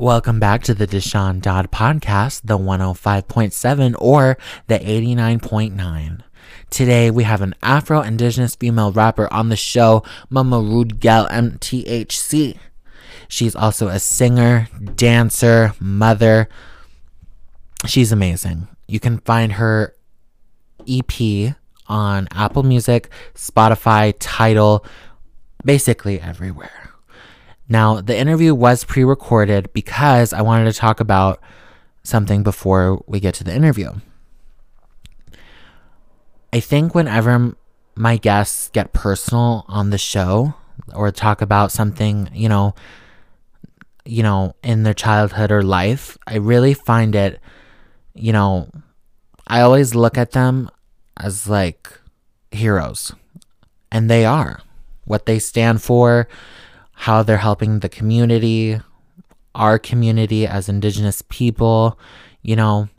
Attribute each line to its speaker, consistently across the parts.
Speaker 1: Welcome back to the Deshaun Dodd podcast, the 105.7 or the 89.9. Today we have an Afro Indigenous female rapper on the show, MamaRudegyal MTHC. She's also a singer, dancer, mother. She's amazing. You can find her EP on Apple Music, Spotify, Tidal, basically everywhere. Now, the interview was pre recorded because I wanted to talk about something before we get to the interview. I think whenever my guests get personal on the show or talk about something, you know, you know, in their childhood or life, I really find it, you know, I always look at them as like heroes. And they are. What they stand for, how they're helping the community, our community as Indigenous people, you know.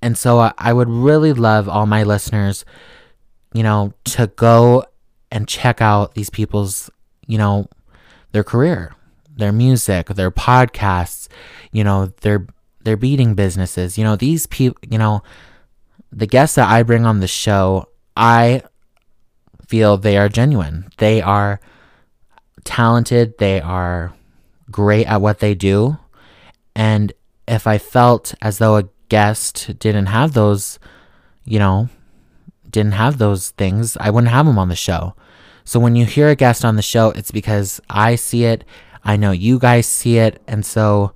Speaker 1: And so I would really love all my listeners, you know, to go and check out these people's, you know, their career, their music, their podcasts, you know, their their beating businesses. You know, these people, you know, the guests that I bring on the show, I feel they are genuine. They are talented, they are great at what they do. And if I felt as though a guest didn't have those, you know, didn't have those things, I wouldn't have them on the show. So when you hear a guest on the show, it's because I see it, I know you guys see it, and so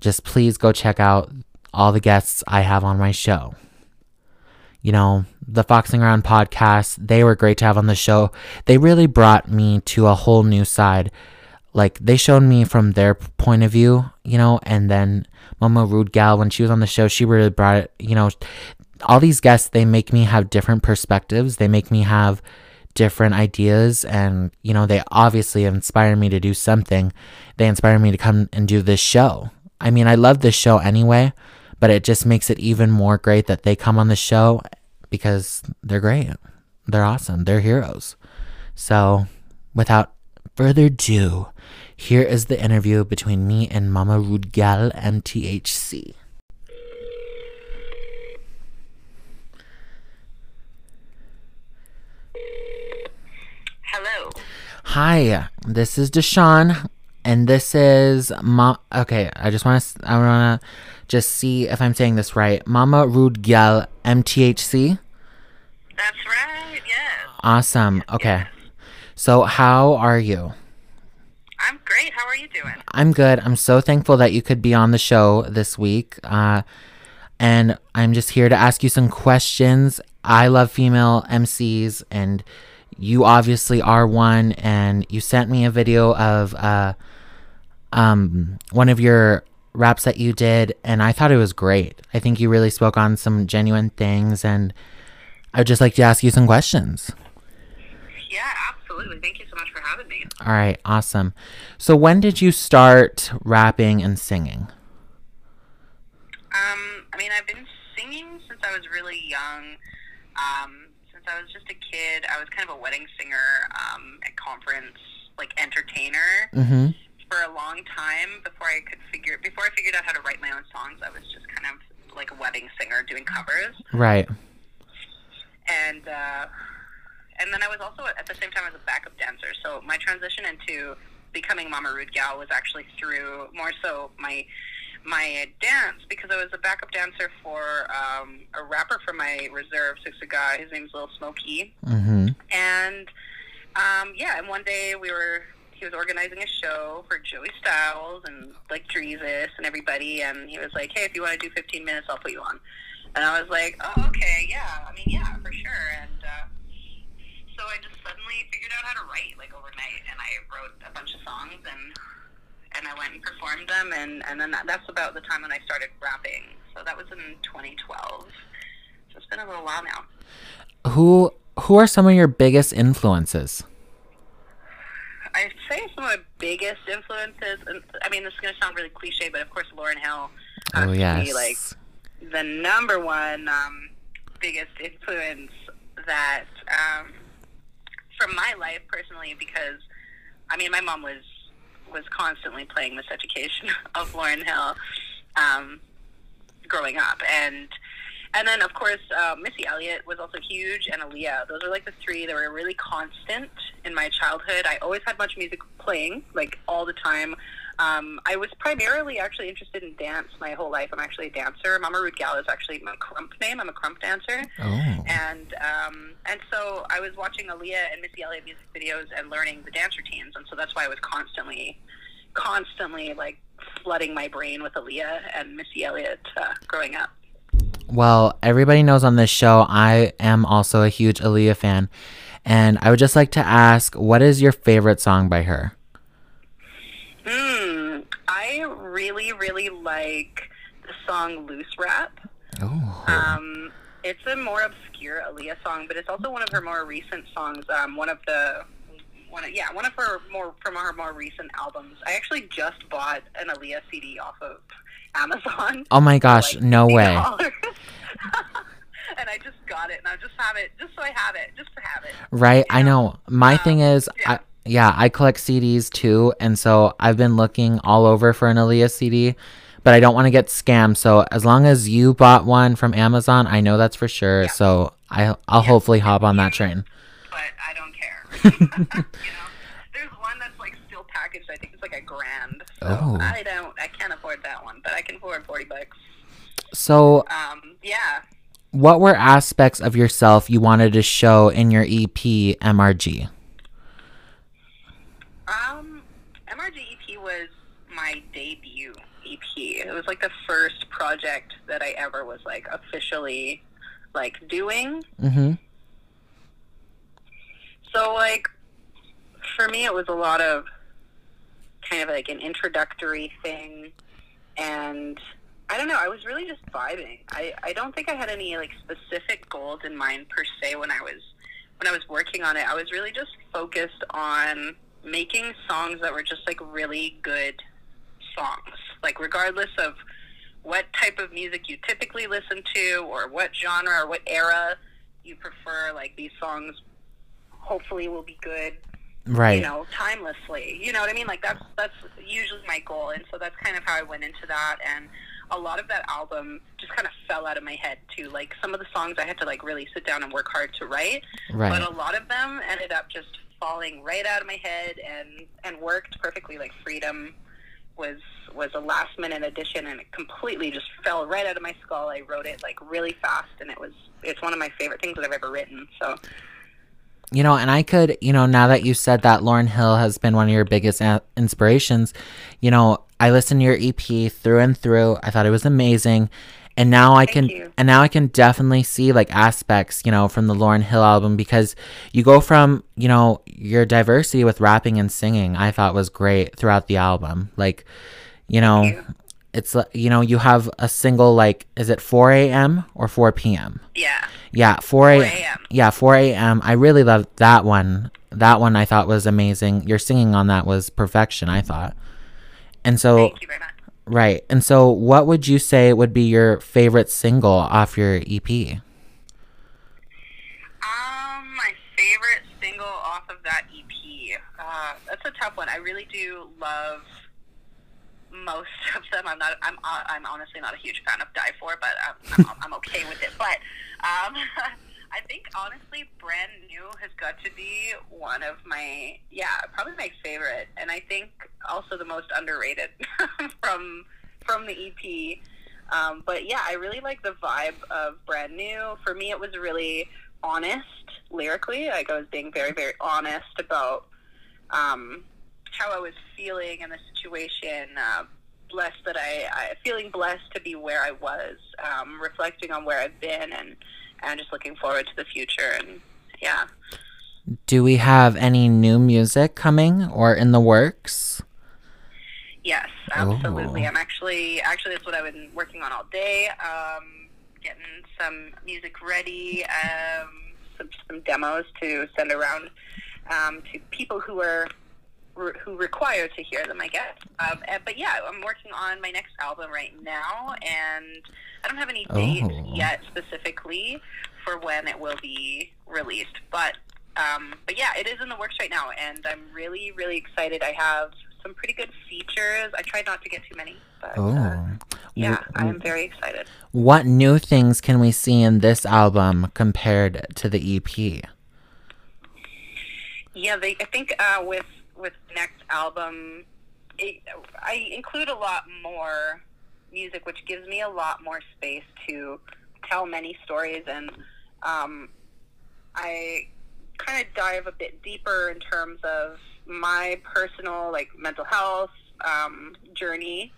Speaker 1: just please go check out all the guests I have on my show. You know, the Foxing Around podcast, they were great to have on the show. They really brought me to a whole new side. Like they showed me from their point of view, you know, and then MamaRudegyal, when she was on the show, she really brought it, you know, all these guests, they make me have different perspectives. They make me have different ideas and, you know, they obviously inspire me to do something. They inspire me to come and do this show. I mean, I love this show anyway, but it just makes it even more great that they come on the show because they're great. They're awesome. They're heroes. So, without further ado, here is the interview between me and MamaRudegyal MTHC.
Speaker 2: Hello.
Speaker 1: Hi, this is Deshaun, and this is Ma. Okay, I just want to. I want to just see if I'm saying this right. MamaRudegyal MTHC.
Speaker 2: That's right. Yes.
Speaker 1: Awesome. Okay. So, how are you?
Speaker 2: I'm great. How are you doing?
Speaker 1: I'm good. I'm so thankful that you could be on the show this week. Uh, and I'm just here to ask you some questions. I love female MCs, and you obviously are one. And you sent me a video of uh, um, one of your raps that you did, and I thought it was great. I think you really spoke on some genuine things, and I'd just like to ask you some questions.
Speaker 2: Yeah, absolutely. Thank you so much for having me.
Speaker 1: All right, awesome. So, when did you start rapping and singing?
Speaker 2: Um, I mean, I've been singing since I was really young. Um, since I was just a kid, I was kind of a wedding singer, um, at conference, like entertainer.
Speaker 1: Mm-hmm.
Speaker 2: For a long time before I could figure before I figured out how to write my own songs, I was just kind of like a wedding singer doing covers.
Speaker 1: Right.
Speaker 2: and uh, and then I was also at the same time as a backup dancer. So my transition into becoming MamaRudegyal was actually through more so my my dance because I was a backup dancer for um, a rapper from my reserve, Siksika. His name's Lil Smokey,
Speaker 1: Mm-hmm.
Speaker 2: and um, yeah, and one day we were he was organizing a show for Joey Stylez and like Dreezus and everybody, and he was like, "Hey, if you want to do 15 minutes, I'll put you on." And I was like, "Oh, okay, yeah. I mean, yeah, for sure." And uh, so I just suddenly figured out how to write like overnight, and I wrote a bunch of songs and and I went and performed them, and and then that, that's about the time when I started rapping. So that was in 2012. So it's been a little while now.
Speaker 1: Who Who are some of your biggest influences?
Speaker 2: I'd say some of my biggest influences, and I mean, this is going to sound really cliche, but of course, Lauryn Hill has
Speaker 1: Oh yes.
Speaker 2: be like the number one um, biggest influence that um, from my life personally, because I mean, my mom was was constantly playing Miseducation of Lauryn Hill um, growing up, and and then of course uh, Missy Elliott was also huge, and Aaliyah. Those are like the three that were really constant in my childhood. I always had much music playing, like all the time. Um, I was primarily actually interested in dance my whole life. I'm actually a dancer. MamaRudegyal is actually my krump name. I'm a krump dancer.
Speaker 1: Oh.
Speaker 2: And um, and so I was watching Aaliyah and Missy Elliott music videos and learning the dance routines, and so that's why I was constantly, constantly like flooding my brain with Aaliyah and Missy Elliott uh, growing up.
Speaker 1: Well, everybody knows on this show I am also a huge Aaliyah fan. And I would just like to ask, what is your favorite song by her?
Speaker 2: Hmm. I really, really like the song "Loose Rap."
Speaker 1: Oh.
Speaker 2: Um, it's a more obscure Aaliyah song, but it's also one of her more recent songs. Um, one of the one, of, yeah, one of her more from her more recent albums. I actually just bought an Aaliyah CD off of Amazon.
Speaker 1: oh my gosh,
Speaker 2: like,
Speaker 1: no way.
Speaker 2: and I just got it, and I just have it, just so I have it, just to have it.
Speaker 1: Right? I know. My
Speaker 2: Um,
Speaker 1: thing is,
Speaker 2: yeah.
Speaker 1: I, yeah, I collect CDs too. And so I've been looking all over for an Aaliyah CD, but I don't want to get scammed. So as long as you bought one from Amazon, I know that's for sure.
Speaker 2: Yeah.
Speaker 1: So I, I'll hopefully hop on that train.
Speaker 2: but I don't care. you know, there's one that's still. I think it's like a grand. So
Speaker 1: Oh.
Speaker 2: I don't. I can't afford that one, but I can afford forty bucks.
Speaker 1: So
Speaker 2: Um, yeah.
Speaker 1: what were aspects of yourself you wanted to show in your EP MRG?
Speaker 2: Um, MRG EP was my debut EP. It was like the first project that I ever was like officially like doing.
Speaker 1: Mm-hmm.
Speaker 2: So like for me it was a lot of kind of like an introductory thing and I don't know, I was really just vibing. I, I don't think I had any like specific goals in mind per se when I was when I was working on it. I was really just focused on making songs that were just like really good songs. Like regardless of what type of music you typically listen to or what genre or what era you prefer, like these songs hopefully will be good
Speaker 1: Right.
Speaker 2: you know timelessly. You know what i mean? Like that's that's usually my goal. And so that's kind of how i went into that. And a lot of that album just kind of fell out of my head too. Like some of the songs i had to like really sit down and work hard to write.
Speaker 1: Right.
Speaker 2: but a lot of them ended up just falling right out of my head and and worked perfectly. Like freedom was was a last minute addition and it completely just fell right out of my skull. I wrote it like really fast and it was it's one of my favorite things that i've ever written. So
Speaker 1: You know, and I could, you know, now that you said that Lauryn Hill has been one of your biggest a- inspirations, you know, I listened to your EP through and through. I thought it was amazing. And now I
Speaker 2: Thank
Speaker 1: can
Speaker 2: you.
Speaker 1: and now I can definitely see like aspects, you know, from the Lauryn Hill album because you go from, you know, your diversity with rapping and singing, I thought was great throughout the album. Like, you know,
Speaker 2: you.
Speaker 1: it's like, you know, you have a single like is it 4 a.m. or 4 p.m.?
Speaker 2: yeah
Speaker 1: Yeah, 4 a.m. Yeah, 4 a.m. I really loved that one. That one I thought was amazing. Your singing on that was perfection, I thought. And so,
Speaker 2: thank you very much
Speaker 1: right. And so, what would you say would be your favorite single off your EP?
Speaker 2: Um, my favorite single off of that EP. Uh, that's a tough one. I really do love most of them. I'm not. I'm. uh, I'm honestly not a huge fan of Die For, but I'm. I'm, I'm okay with it. But um, I think honestly, Brand New has got to be one of my. Yeah, probably my favorite, and I think also the most underrated from from the EP. Um, but yeah, I really like the vibe of Brand New. For me, it was really honest lyrically. Like I was being very, very honest about um, how I was feeling in the situation. Uh, blessed that I, I feeling blessed to be where I was, um, reflecting on where I've been, and and just looking forward to the future. And yeah,
Speaker 1: Do we have any new music coming or in the works?
Speaker 2: yes, absolutely.
Speaker 1: Oh.
Speaker 2: I'm actually actually that's what I've been working on all day. Um, getting some music ready, um, some some demos to send around um, to people who are re- who require to hear them, I guess. Um, and- but yeah, I'm working on my next album right now, and I don't have any dates
Speaker 1: Oh.
Speaker 2: yet specifically for when it will be released. But um, but yeah, it is in the works right now, and I'm really really excited. I have some pretty good features. I tried not to get too many, but uh,
Speaker 1: Oh.
Speaker 2: yeah, I'm very excited.
Speaker 1: What new things can we see in this album compared to the EP?
Speaker 2: Yeah, they. I think uh, with with the next album, it, I include a lot more music, which gives me a lot more space to tell many stories, and um, I kind of dive a bit deeper in terms of my personal like mental health um, journey.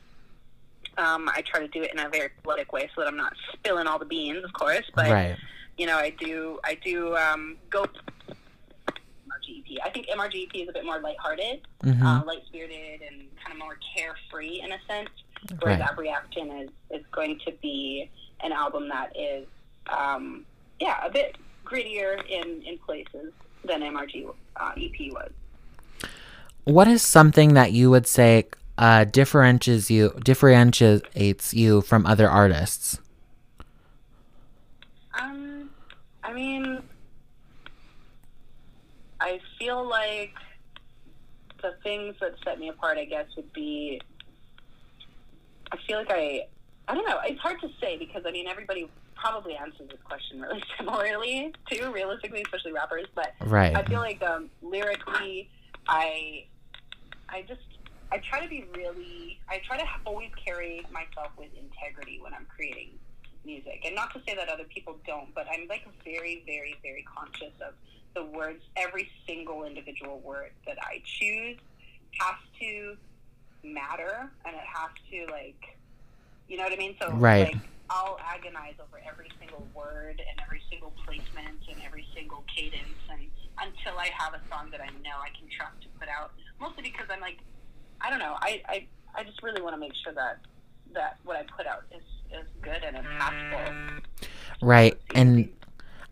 Speaker 2: Um, I try to do it in a very poetic way so that I'm not spilling all the beans, of course. But
Speaker 1: right.
Speaker 2: you know, I do I do um, go MRGEP. I think MRGP is a bit more lighthearted,
Speaker 1: hmm
Speaker 2: uh, light spirited, and kind of more carefree in a sense. Whereas
Speaker 1: Right.
Speaker 2: Abreaction is is going to be an album that is, um, yeah, a bit grittier in in places than MRG uh, EP was.
Speaker 1: What is something that you would say uh, differentiates you differentiates you from other artists?
Speaker 2: Um, I mean, I feel like the things that set me apart, I guess, would be. I feel like I, I don't know. It's hard to say because I mean everybody probably answers this question really similarly too, realistically, especially rappers. But
Speaker 1: Right.
Speaker 2: I feel like um, lyrically, I, I just I try to be really. I try to always carry myself with integrity when I'm creating music, and not to say that other people don't, but I'm like very, very, very conscious of the words. Every single individual word that I choose has to matter, and it has to like, you know what I mean. So
Speaker 1: Right.
Speaker 2: like, I'll agonize over every single word and every single placement and every single cadence, and until I have a song that I know I can trust to put out. Mostly because I'm like, I don't know, I I, I just really want to make sure that that what I put out is is good and impactful.
Speaker 1: Right. And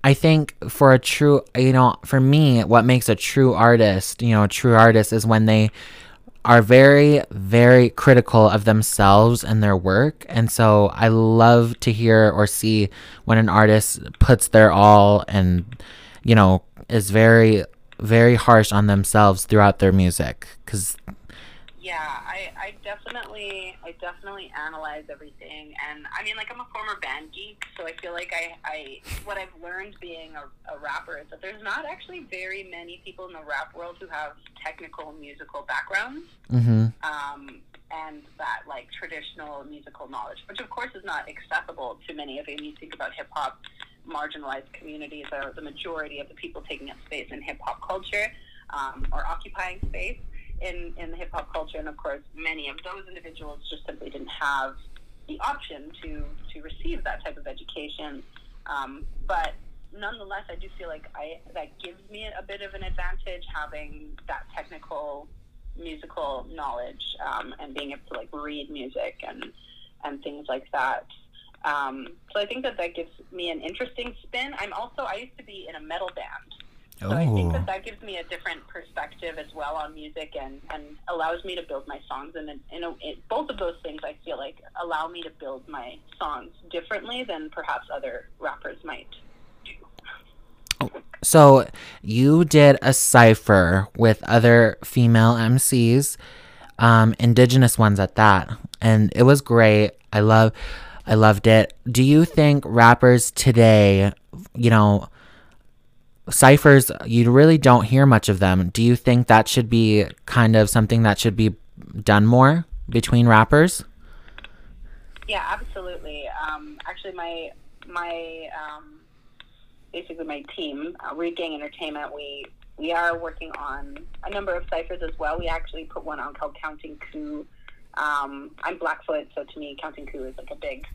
Speaker 1: I think for a true, you know, for me, what makes a true artist, you know, a true artist is when they are very, very critical of themselves and their work. And so I love to hear or see when an artist puts their all and, you know, is very, very harsh on themselves throughout their music. Because,
Speaker 2: Yeah, I, I definitely I definitely analyze everything and I mean like I'm a former band geek, so I feel like I, I what I've learned being a, a rapper is that there's not actually very many people in the rap world who have technical musical backgrounds.
Speaker 1: mm-hmm,
Speaker 2: um, and that like traditional musical knowledge, which of course is not accessible to many of you. When you think about hip hop, marginalized communities are the majority of the people taking up space in hip hop culture um, or occupying space in, in the hip hop culture. And of course, many of those individuals just simply didn't have the option to, to receive that type of education. Um, but nonetheless, I do feel like I that gives me a bit of an advantage having that technical musical knowledge um, and being able to like read music and and things like that. Um, so I think that that gives me an interesting spin. I'm also I used to be in a metal band, so I think that that gives me a different perspective as well on music and, and allows me to build my songs. And in, in a, it, both of those things, I feel like, allow me to build my songs differently than perhaps other rappers might do.
Speaker 1: So you did a cipher with other female MCs, um, indigenous ones at that, and it was great. I love, I loved it. Do you think rappers today, you know, ciphers? You really don't hear much of them. Do you think that should be kind of something that should be done more between rappers?
Speaker 2: Yeah, absolutely. Um, actually, my my um, basically my team, uh, Rude Gang Entertainment, we we are working on a number of ciphers as well. We actually put one on called Counting Coup. Um, I'm Blackfoot, so to me, Counting Coup is like a big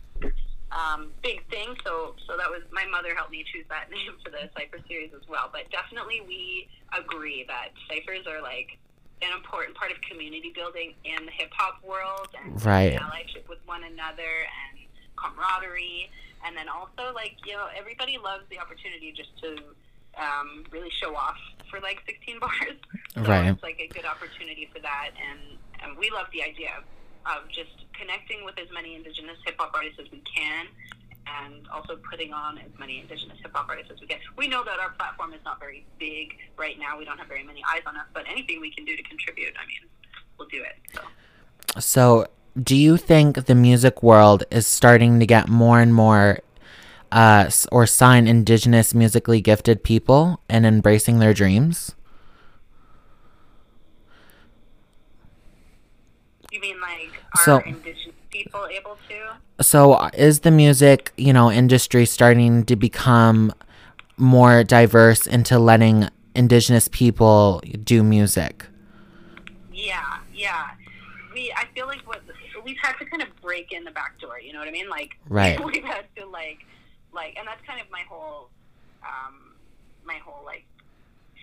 Speaker 2: um, big thing. So so that was my mother helped me choose that name for the cipher series as well. But definitely, we agree that ciphers are like an important part of community building in the hip hop world and
Speaker 1: Right.
Speaker 2: allyship with one another and camaraderie. And then also, like, you know, everybody loves the opportunity just to um, really show off for like 16 bars. So
Speaker 1: Right.
Speaker 2: it's like a good opportunity for that. And, and we love the idea of, of just connecting with as many Indigenous hip hop artists as we can and also putting on as many Indigenous hip hop artists as we can. We know that our platform is not very big right now. We don't have very many eyes on us, but anything we can do to contribute, I mean, we'll do it. So.
Speaker 1: So, do you think the music world is starting to get more and more uh, or sign indigenous musically gifted people and embracing their dreams?
Speaker 2: You mean like
Speaker 1: So-
Speaker 2: indigenous people able to?
Speaker 1: So, uh, is the music, you know, industry starting to become more diverse into letting indigenous people do music?
Speaker 2: Yeah, yeah. We I feel like what we've had to kind of break in the back door. You know what I mean? Like
Speaker 1: Right.
Speaker 2: we've had to like like, and that's kind of my whole um, my whole like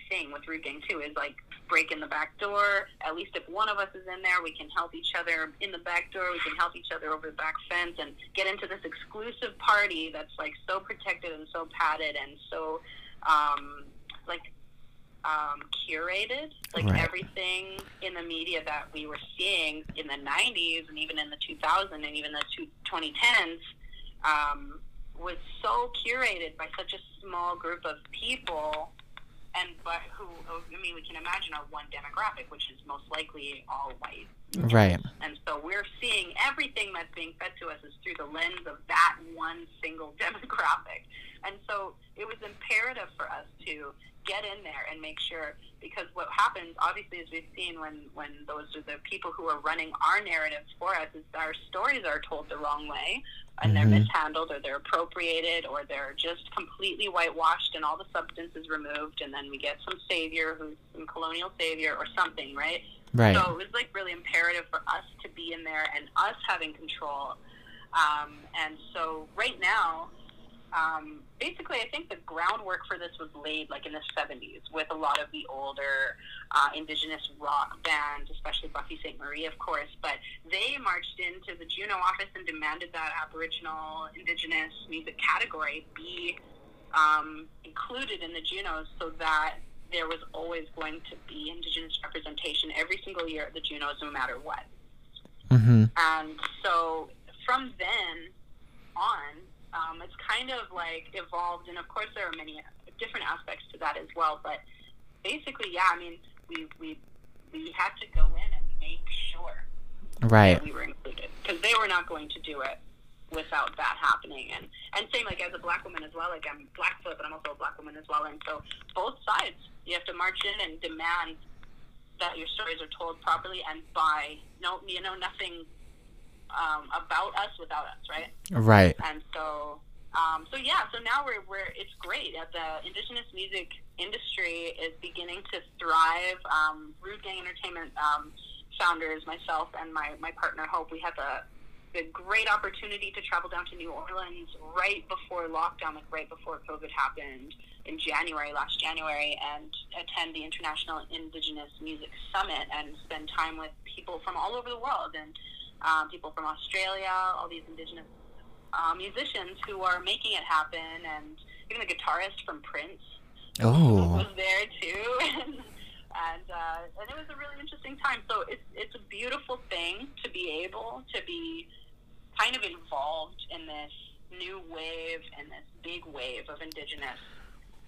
Speaker 2: thing with Rude Gang too is like break in the back door. At least if one of us is in there, we can help each other in the back door. We can help each other over the back fence and get into this exclusive party that's like so protected and so padded and so um, like um, curated. Like
Speaker 1: Right.
Speaker 2: everything in the media that we were seeing in the 90s and even in the 2000s and even the two, 2010s um, was so curated by such a small group of people. And but who I mean, we can imagine our one demographic, which is most likely all white.
Speaker 1: Right.
Speaker 2: And so we're seeing everything that's being fed to us is through the lens of that one single demographic. And so it was imperative for us to get in there and make sure because what happens obviously as we've seen when when those are the people who are running our narratives for us is our stories are told the wrong way and they're
Speaker 1: Mhm.
Speaker 2: mishandled or they're appropriated or they're just completely whitewashed and all the substance is removed and then we get some savior who's some colonial savior or something right
Speaker 1: Right.
Speaker 2: so it was like really imperative for us to be in there and us having control. Um, and so right now, um, basically, I think the groundwork for this was laid like in the 70s with a lot of the older uh, indigenous rock bands, especially Buffy Sainte-Marie, of course. But they marched into the Juno office and demanded that Aboriginal indigenous music category be um, included in the Junos so that there was always going to be indigenous representation every single year at the Junos, no matter what.
Speaker 1: mm-hmm.
Speaker 2: And so from then on, um, it's kind of like evolved, and of course there are many different aspects to that as well. But basically, yeah, I mean, we we we had to go in and make sure
Speaker 1: Right.
Speaker 2: that we were included because they were not going to do it without that happening. And and same like as a black woman as well. Like I'm Blackfoot, but I'm also a black woman as well. And so both sides, you have to march in and demand that your stories are told properly and by no, you know, nothing um, about us without us, right?
Speaker 1: Right.
Speaker 2: And so, um, so yeah, so now we're, we're it's great. Uh, The indigenous music industry is beginning to thrive. Um, Rude Gang Entertainment um, founders, myself and my, my partner Hope, we had the, the great opportunity to travel down to New Orleans right before lockdown, like right before COVID happened in January, last January, and attend the International Indigenous Music Summit and spend time with people from all over the world and um, people from Australia, all these indigenous uh, musicians who are making it happen, and even the guitarist from Prince
Speaker 1: Oh.
Speaker 2: was there too, and and, uh, and it was a really interesting time. So it's it's a beautiful thing to be able to be kind of involved in this new wave and this big wave of indigenous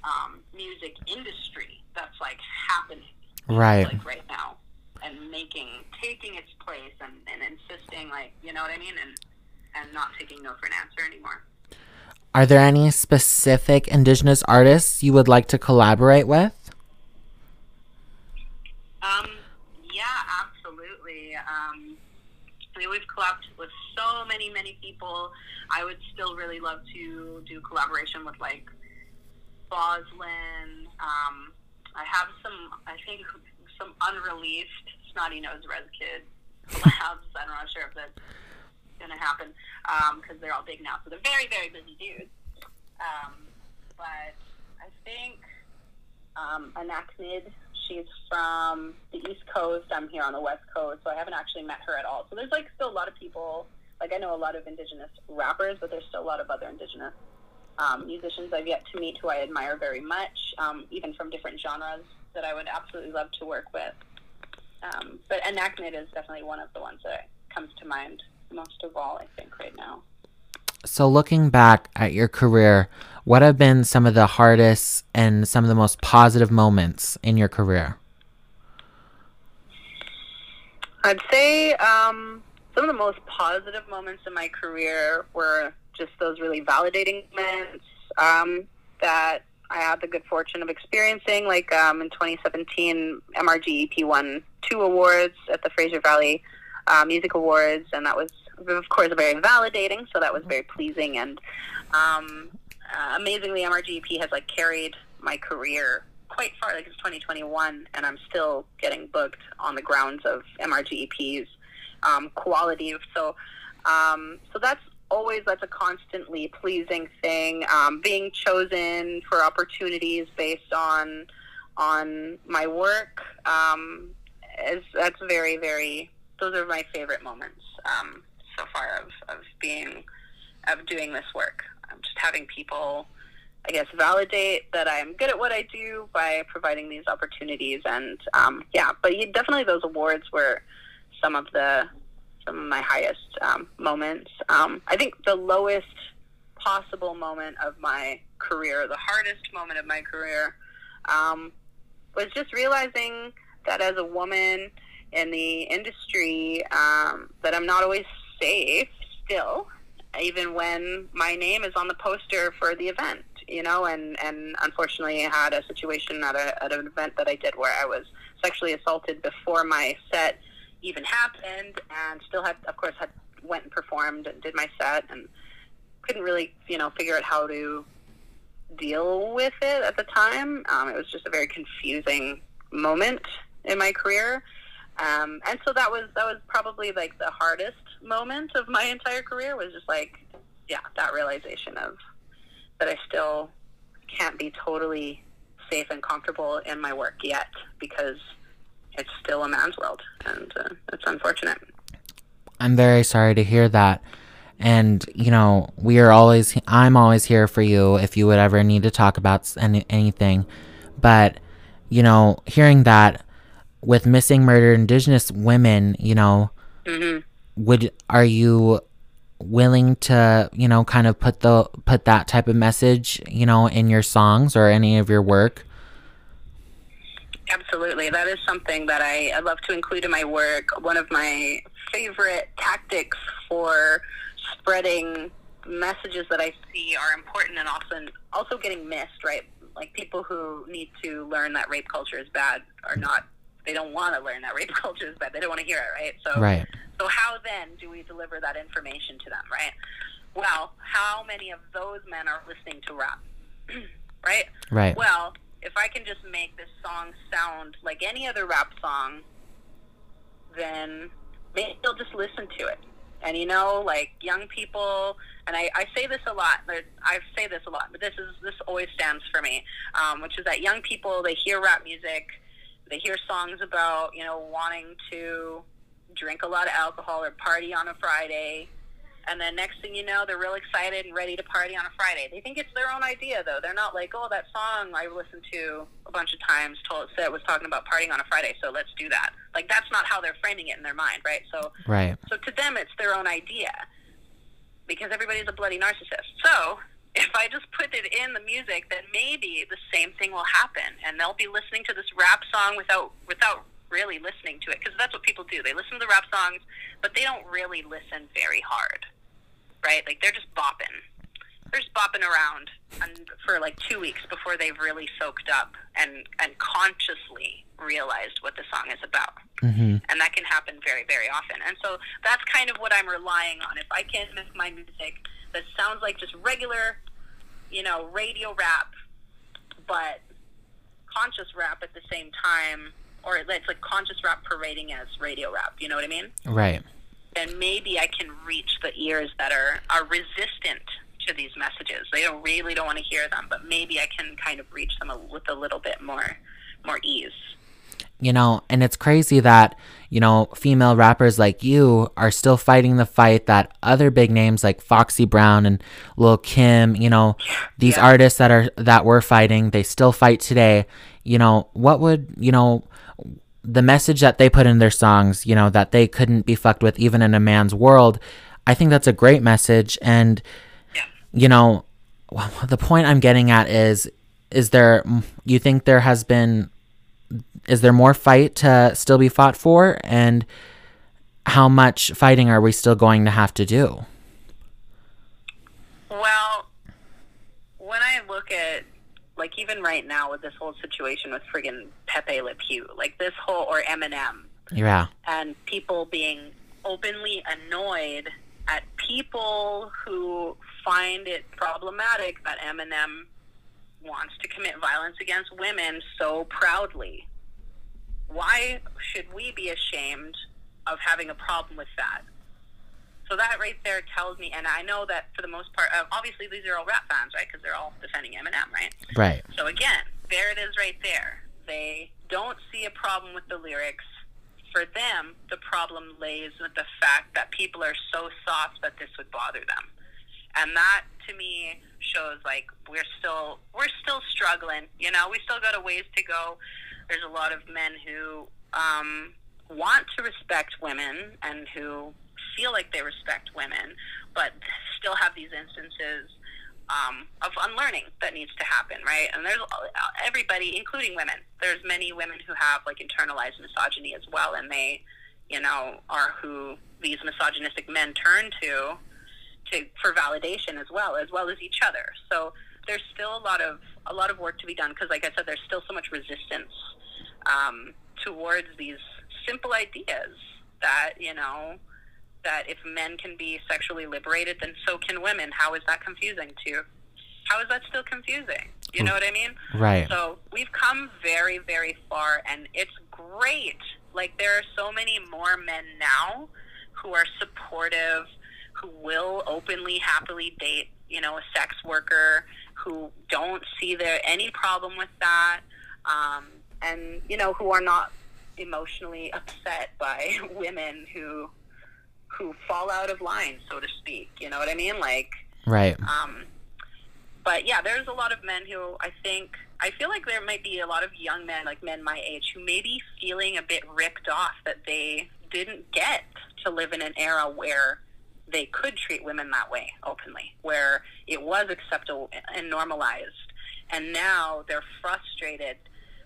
Speaker 2: um, music industry that's like happening
Speaker 1: Right.
Speaker 2: like right now and making taking its place and, and insisting like you know what I mean and and not taking no for an answer anymore.
Speaker 1: Are there any specific indigenous artists you would like to collaborate with?
Speaker 2: Um, yeah, absolutely. Um, I mean, we've collabed with so many, many people. I would still really love to do collaboration with like Boslen. Um, I have some, I think, some unreleased Snotty Nose Rez Kid collabs. I'm not sure if that's to happen because they're all big now. So they're very, very busy dudes. Um, but I think um, Anachnid. She's from the East Coast. I'm here on the West Coast, so I haven't actually met her at all. So there's like still a lot of people. Like I know a lot of Indigenous rappers, but there's still a lot of other Indigenous um, musicians I've yet to meet who I admire very much, um, even from different genres that I would absolutely love to work with. Um, but Anachnid is definitely one of the ones that comes to mind most of all, I think, right now.
Speaker 1: So, looking back at your career, what have been some of the hardest and some of the most positive moments in your career?
Speaker 2: I'd say um, some of the most positive moments in my career were just those really validating moments um, that I had the good fortune of experiencing. Like um, in 2017, MRG EP won two awards at the Fraser Valley uh, Music Awards, and that was, of course, very validating. So that was very pleasing. And um, uh, amazingly, MRG EP has like carried my career quite far. Like it's 2021, and I'm still getting booked on the grounds of MRG EP's um, quality. So, um, so that's always that's a constantly pleasing thing. Um, being chosen for opportunities based on on my work um, is that's very very. Those are my favorite moments um, so far of, of being of doing this work. Um, just having people I guess, validate that I'm good at what I do by providing these opportunities. And um, yeah, but definitely those awards were some of the some of my highest um, moments. Um, I think the lowest possible moment of my career, the hardest moment of my career, um, was just realizing that as a woman in the industry, um, that I'm not always safe still, even when my name is on the poster for the event you know, and, and unfortunately I had a situation at, a, at an event that I did where I was sexually assaulted before my set even happened and still had, of course, had went and performed and did my set and couldn't really, you know, figure out how to deal with it at the time. Um, it was just a very confusing moment in my career. Um, and so that was that was probably like the hardest moment of my entire career was just like yeah that realization of that I still can't be totally safe and comfortable in my work yet because it's still a man's world, and uh, it's unfortunate.
Speaker 1: I'm very sorry to hear that. And, you know, we are always, I'm always here for you if you would ever need to talk about any, anything. But, you know, hearing that with missing murdered Indigenous women, you know, mm-hmm. would, are you willing to you know kind of put the put that type of message you know in your songs or any of your work
Speaker 2: absolutely that is something that I, I love to include in my work one of my favorite tactics for spreading messages that i see are important and often also getting missed right like people who need to learn that rape culture is bad are not they don't want to learn that rape culture is bad they don't want to hear it right
Speaker 1: so right
Speaker 2: so how then do we deliver that information to them, right? Well, how many of those men are listening to rap? right?
Speaker 1: Right.
Speaker 2: Well, if I can just make this song sound like any other rap song, then maybe they'll just listen to it. And you know, like young people, and I, I say this a lot. I say this a lot, but this is this always stands for me, um, which is that young people they hear rap music, they hear songs about you know wanting to drink a lot of alcohol or party on a Friday. And then next thing you know, they're real excited and ready to party on a Friday. They think it's their own idea, though. They're not like, oh, that song I listened to a bunch of times told said was talking about partying on a Friday, so let's do that. Like that's not how they're framing it in their mind, right? So,
Speaker 1: right.
Speaker 2: So to them, it's their own idea because everybody's a bloody narcissist. So if I just put it in the music, then maybe the same thing will happen, and they'll be listening to this rap song without without really listening to it because that's what people do. They listen to the rap songs, but they don't really listen very hard, right? Like they're just bopping. They're just bopping around for like two weeks before they've really soaked up and and consciously realized what the song is about. Mm-hmm. And that can happen very, very often. And so that's kind of what I'm relying on. If I can make my music that sounds like just regular, you know, radio rap, but conscious rap at the same time or it's like conscious rap parading as radio rap. You know what I mean?
Speaker 1: Right.
Speaker 2: Then maybe I can reach the ears that are are resistant to these messages. They don't really don't want to hear them, but maybe I can kind of reach them with a little bit more more ease.
Speaker 1: You know, and it's crazy that, you know, female rappers like you are still fighting the fight that other big names like Foxy Brown and Lil Kim, you know, these yeah. artists that are that were fighting, they still fight today. You know, what would, you know, the message that they put in their songs, you know, that they couldn't be fucked with even in a man's world, I think that's a great message. And, yeah. you know, the point I'm getting at is, is there, you think there has been, is there more fight to still be fought for? And how much fighting are we still going to have to do?
Speaker 2: Well, when I look at like even right now with this whole situation with friggin' Pepe Le Pew, like this whole or Eminem,
Speaker 1: Yeah.
Speaker 2: and people being openly annoyed at people who find it problematic that Eminem wants to commit violence against women so proudly. Why should we be ashamed of having a problem with that? So that right there tells me, and I know that for the most part, uh, obviously these are all rap fans, right? Because they're all defending Eminem, right?
Speaker 1: Right.
Speaker 2: So again, there it is right there. They don't see a problem with the lyrics. For them, the problem lays with the fact that people are so soft that this would bother them. And that to me shows like we're still we're still struggling. You know, we still got a ways to go. There's a lot of men who um, want to respect women and who feel like they respect women, but still have these instances um, of unlearning that needs to happen, right? And there's everybody, including women. There's many women who have like internalized misogyny as well, and they, you know, are who these misogynistic men turn to, to for validation as well, as well as each other. So there's still a lot of a lot of work to be done because, like I said, there's still so much resistance um, towards these simple ideas that you know that if men can be sexually liberated, then so can women. How is that confusing to you? How is that still confusing? You know what I mean?
Speaker 1: Right.
Speaker 2: So we've come very, very far, and it's great. Like, there are so many more men now who are supportive, who will openly, happily date, you know, a sex worker, who don't see there any problem with that, um, and, you know, who are not emotionally upset by women who who fall out of line, so to speak. You know what I mean? Like,
Speaker 1: Right.
Speaker 2: um, but yeah, there's a lot of men who I think I feel like there might be a lot of young men, like men my age, who may be feeling a bit ripped off that they didn't get to live in an era where they could treat women that way openly, where it was acceptable and normalized, and now they're frustrated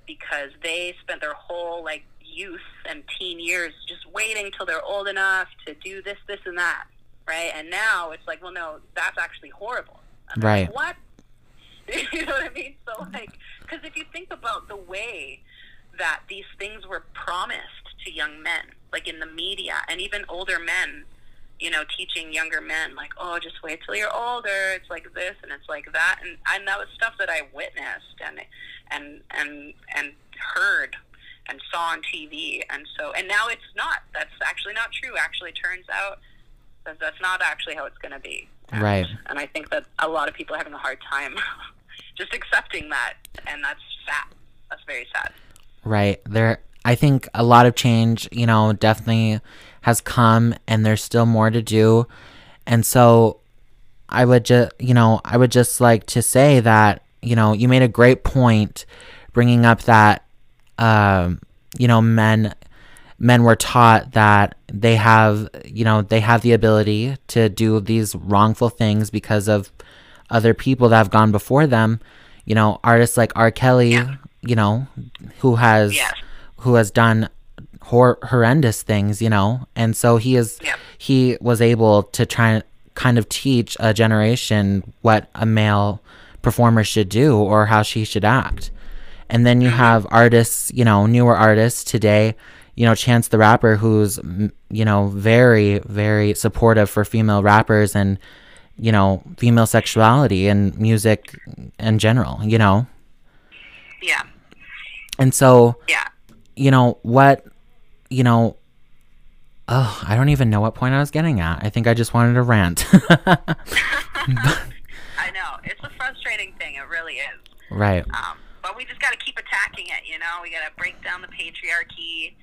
Speaker 2: because they spent their whole like youth and teen years just waiting till they're old enough to do this, this, and that, right? And now it's like, well, no, that's actually horrible. And they're like,
Speaker 1: Right.
Speaker 2: what? you know what I mean? So, like, because if you think about the way that these things were promised to young men, like in the media, and even older men, you know, teaching younger men, like, oh, just wait till you're older. It's like this and it's like that, and and that was stuff that I witnessed and and and and heard and saw on TV, and so and now it's not. That's actually not true. Actually, turns out that that's not actually how it's going to be. And,
Speaker 1: Right.
Speaker 2: And I think that a lot of people are having a hard time just accepting that, and that's sad. That's very sad.
Speaker 1: Right. There I think a lot of change, you know, definitely has come and there's still more to do. And so I would just, you know, I would just like to say that, you know, you made a great point bringing up that um, you know, men men were taught that they have, you know, they have the ability to do these wrongful things because of other people that have gone before them. You know, artists like R. Kelly,
Speaker 2: Yeah.
Speaker 1: you know, who has
Speaker 2: Yes.
Speaker 1: who has done hor- horrendous things, you know, and so he is
Speaker 2: Yeah.
Speaker 1: he was able to try and kind of teach a generation what a male performer should do or how she should act. And then you have artists, you know, newer artists today, you know, Chance the Rapper, who's, you know, very, very supportive for female rappers and, you know, female sexuality and music in general, you know?
Speaker 2: Yeah.
Speaker 1: And so,
Speaker 2: Yeah.
Speaker 1: you know, what, you know, oh, I don't even know what point I was getting at. I think I just wanted to rant.
Speaker 2: I know. It's a frustrating thing. It really is.
Speaker 1: right.
Speaker 2: Um, but we just got to keep attacking it, you know? We got to break down the patriarchy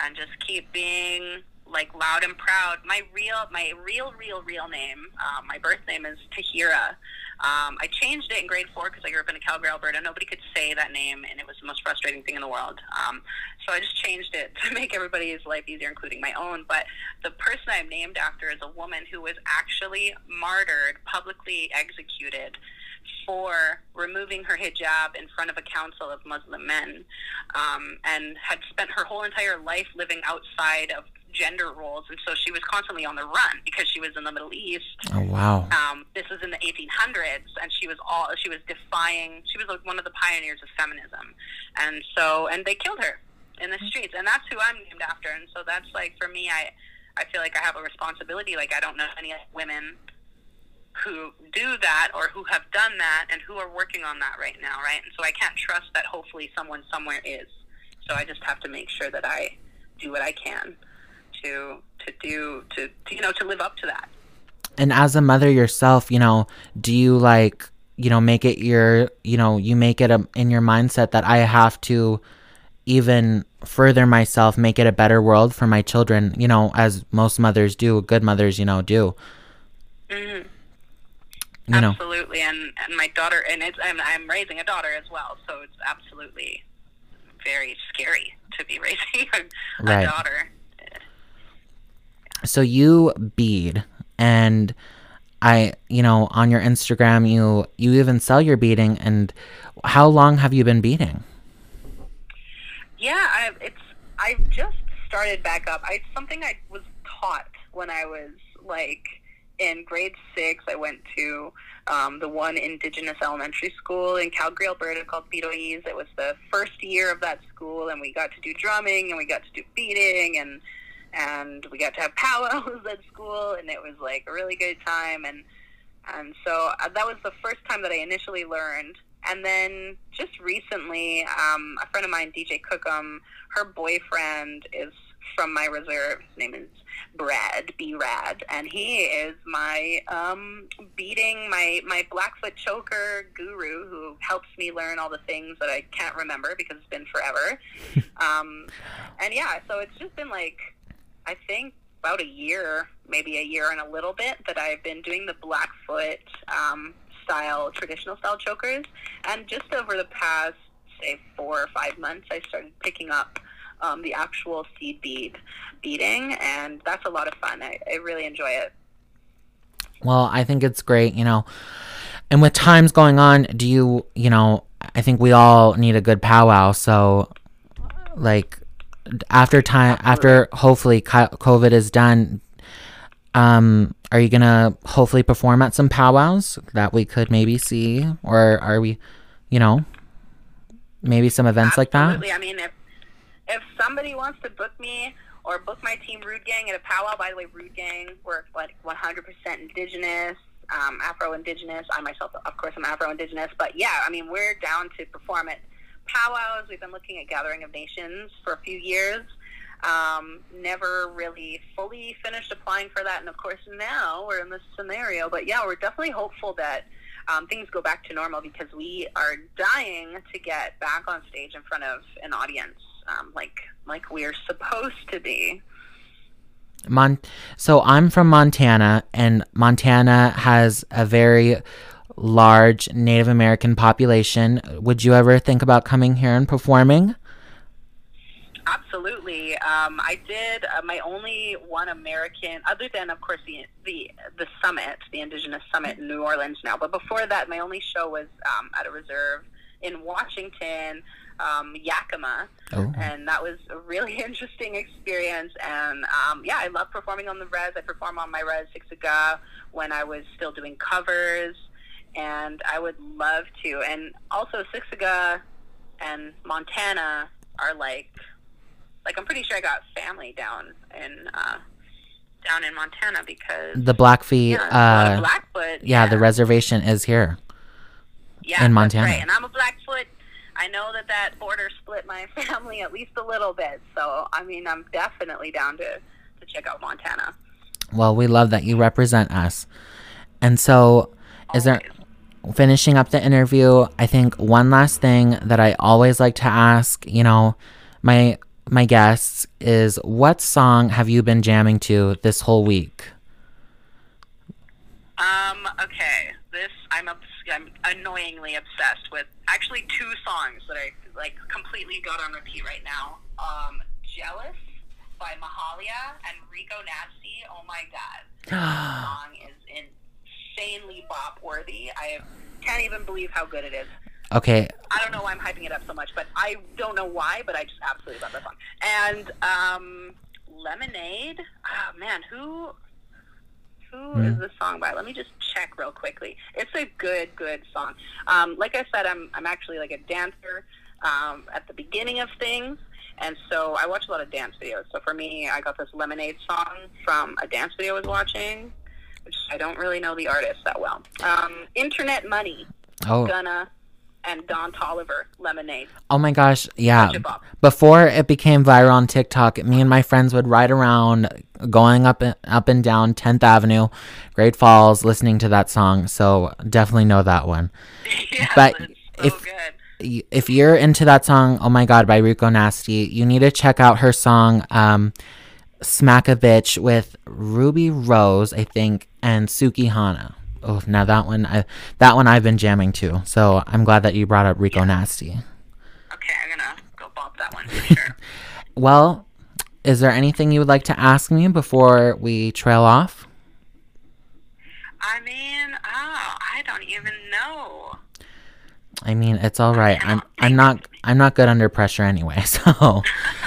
Speaker 2: and just keep being like loud and proud. My real, my real, real, real name, um, my birth name is Tahira. Um, I changed it in grade four because I grew up in Calgary, Alberta. Nobody could say that name, and it was the most frustrating thing in the world. Um, so I just changed it to make everybody's life easier, including my own. But the person I'm named after is a woman who was actually martyred, publicly executed for removing her hijab in front of a council of Muslim men, um, and had spent her whole entire life living outside of gender roles, and so she was constantly on the run because she was in the Middle East.
Speaker 1: Oh wow.
Speaker 2: Um, this was in the 1800s, and she was all she was defying. She was like one of the pioneers of feminism, and so and they killed her in the streets, and that's who I'm named after. And so that's like for me, I I feel like I have a responsibility. Like I don't know any women who do that or who have done that and who are working on that right now, right? And so I can't trust that hopefully someone somewhere is. So I just have to make sure that I do what I can to to do to, to you know to live up to that.
Speaker 1: And as a mother yourself, you know, do you like you know make it your you know you make it a, in your mindset that I have to even further myself, make it a better world for my children, you know, as most mothers do, good mothers, you know, do.
Speaker 2: Mm-hmm.
Speaker 1: You know.
Speaker 2: absolutely, and and my daughter, and it's and I'm raising a daughter as well, so it's absolutely very scary to be raising a, a daughter.
Speaker 1: So you bead and I, you know, on your Instagram you you even sell your beading and how long have you been beading?
Speaker 2: Yeah, I, it's I've just started back up. I it's something I was taught when I was like in grade six. I went to um, the one Indigenous elementary school in Calgary, Alberta, called Piitoayis. It was the first year of that school, and we got to do drumming and we got to do beading and and we got to have powwows at school, and it was like a really good time. And and so uh, that was the first time that I initially learned. And then just recently, um, a friend of mine, DJ Cookham, her boyfriend is from my reserve. His name is Brad, B Rad, and he is my um, beating my my Blackfoot choker guru who helps me learn all the things that I can't remember because it's been forever. um, and yeah, so it's just been like I think about a year, maybe a year and a little bit that I've been doing the Blackfoot um, style, traditional style chokers, and just over the past say four or five months, I started picking up um, the actual seed bead beading, and that's a lot of fun. I, I really enjoy it.
Speaker 1: Well, I think it's great, you know. And with times going on, do you, you know, I think we all need a good powwow, so like after time after hopefully COVID is done, um are you to hopefully perform at some powwows that we could maybe see or are we, you know, maybe some events like that?
Speaker 2: Absolutely. I mean, if if somebody wants to book me or book my team Rude Gang at a powwow, by the way, Rude Gang, we're like 100% indigenous, um, Afro Indigenous. I myself, of course, I'm Afro Indigenous. But yeah, I mean, we're down to perform at powwows. We've been looking at Gathering of Nations for a few years. Um, never really fully finished applying for that. And of course, now we're in this scenario. But yeah, we're definitely hopeful that um, things go back to normal because we are dying to get back on stage in front of an audience um, like like we're supposed to be.
Speaker 1: Mon- so I'm from Montana, and Montana has a very large Native American population. Would you ever think about coming here and performing?
Speaker 2: Absolutely. Um, I did uh, my only one American, other than of course the the the summit, the Indigenous Summit in New Orleans now. But before that, my only show was um, at a reserve in Washington, um, Yakima,
Speaker 1: Oh.
Speaker 2: and that was a really interesting experience. And um, yeah, I love performing on the res. I perform on my res Siksika when I was still doing covers, and I would love to. And also Siksika and Montana are like like I'm pretty sure I got family down in uh, down in Montana because
Speaker 1: The Blackfeet,
Speaker 2: yeah, a lot of
Speaker 1: uh,
Speaker 2: Blackfoot.
Speaker 1: yeah, the reservation is here.
Speaker 2: Yeah,
Speaker 1: in
Speaker 2: that's
Speaker 1: Montana.
Speaker 2: right. And I'm a Blackfoot. I know that that border split my family at least a little bit. So I mean, I'm definitely down to to check out Montana.
Speaker 1: Well, we love that you represent us. And so, is there,
Speaker 2: Always.
Speaker 1: finishing up the interview, I think one last thing that I always like to ask, you know, my my guests is what song have you been jamming to this whole week?
Speaker 2: Um. Okay. This I'm obs- I'm annoyingly obsessed with. Actually, two songs that I like completely got on repeat right now. Um, "Jealous" by Mahalia and Rico Nasty. Oh my god, this song is insanely bop worthy. I can't even believe how good it is.
Speaker 1: Okay,
Speaker 2: I don't know why I'm hyping it up so much, but I don't know why, but I just absolutely love that song. And um, Lemonade. Oh man, who who is
Speaker 1: Hmm.
Speaker 2: the song by? Let me just check real quickly. It's a good, good song. Um, like I said, I'm I'm actually like a dancer um, at the beginning of things, and so I watch a lot of dance videos. So for me, I got this Lemonade song from a dance video I was watching, which I don't really know the artist that well. Um, Internet Money,
Speaker 1: Oh,
Speaker 2: Gunna, and Don Toliver, Lemonade.
Speaker 1: oh my gosh, yeah.
Speaker 2: Bunch of bop.
Speaker 1: Before it became viral on TikTok, me and my friends would ride around, going up and up and down 10th Avenue, Great Falls, listening to that song. So definitely know that one.
Speaker 2: yeah,
Speaker 1: But
Speaker 2: so
Speaker 1: if-
Speaker 2: good.
Speaker 1: if you're into that song, oh my god, by Rico Nasty, you need to check out her song, um, Smack a Bitch with Ruby Rose, I think, and Sukihana. Oh, now that one, I, that one I've been jamming to. So I'm glad that you brought up Rico Nasty.
Speaker 2: Okay, I'm gonna go bop that one for sure.
Speaker 1: Well, is there anything you would like to ask me before we trail off?
Speaker 2: I mean, oh, I don't even know.
Speaker 1: I mean, it's all right. I'm I'm not I'm not good under pressure anyway, so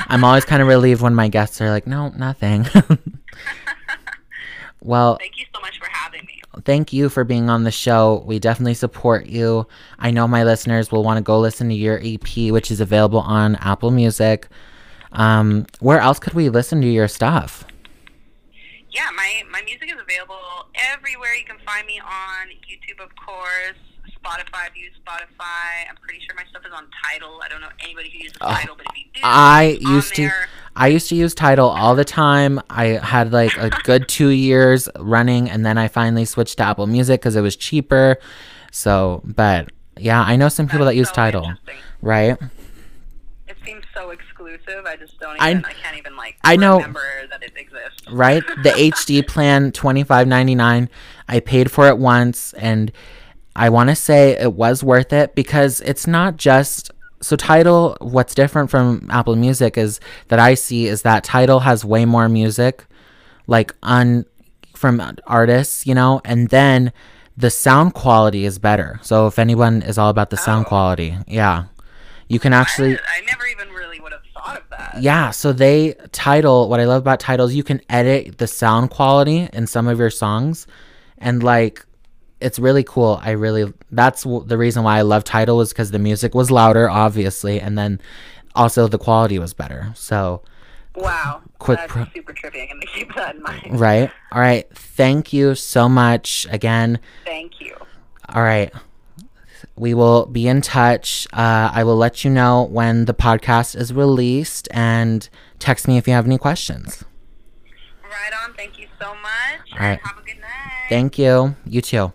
Speaker 1: I'm always kind of relieved when my guests are like, "No, nothing." well,
Speaker 2: Thank you so much for having me.
Speaker 1: Thank you for being on the show. We definitely support you. I know my listeners will want to go listen to your EP, which is available on Apple Music. Um, where else could we listen to your stuff?
Speaker 2: Yeah, my, my music is available everywhere. You can find me on YouTube, of course. Spotify, if you use Spotify. I'm pretty sure my stuff is on Tidal. I don't know anybody who uses Tidal, but if you do,
Speaker 1: I used to
Speaker 2: there.
Speaker 1: I used to use Tidal all the time. I had like a good 2 years running and then I finally switched to Apple Music cuz it was cheaper. So, but yeah, I know some people that use
Speaker 2: so
Speaker 1: Tidal, right?
Speaker 2: It seems so exclusive. I just don't
Speaker 1: I-
Speaker 2: even. I, can't even like.
Speaker 1: I know-
Speaker 2: that it exists.
Speaker 1: right? The HD plan, twenty five ninety nine. I paid for it once, and I want to say it was worth it because it's not just so Tidal. What's different from Apple Music is that I see is that Tidal has way more music, like on from artists, you know, and then the sound quality is better. So if anyone is all about the sound
Speaker 2: Oh.
Speaker 1: quality, yeah, you can actually.
Speaker 2: I, I never even really would have thought of that.
Speaker 1: Yeah, so they Tidal what I love about Tidal's, you can edit the sound quality in some of your songs and like it's really cool. I really that's w- the reason why I love Tidal was cuz the music was louder obviously and then also the quality was better. So,
Speaker 2: Wow.
Speaker 1: Quick
Speaker 2: That's
Speaker 1: pro-
Speaker 2: super trippy. I'm gonna keep that in mind.
Speaker 1: right? All right. Thank you so much again.
Speaker 2: Thank you.
Speaker 1: All right. We will be in touch. Uh, I will let you know when the podcast is released and text me if you have any questions.
Speaker 2: Right on. Thank you so much.
Speaker 1: All right.
Speaker 2: Have a good night.
Speaker 1: Thank you. You too.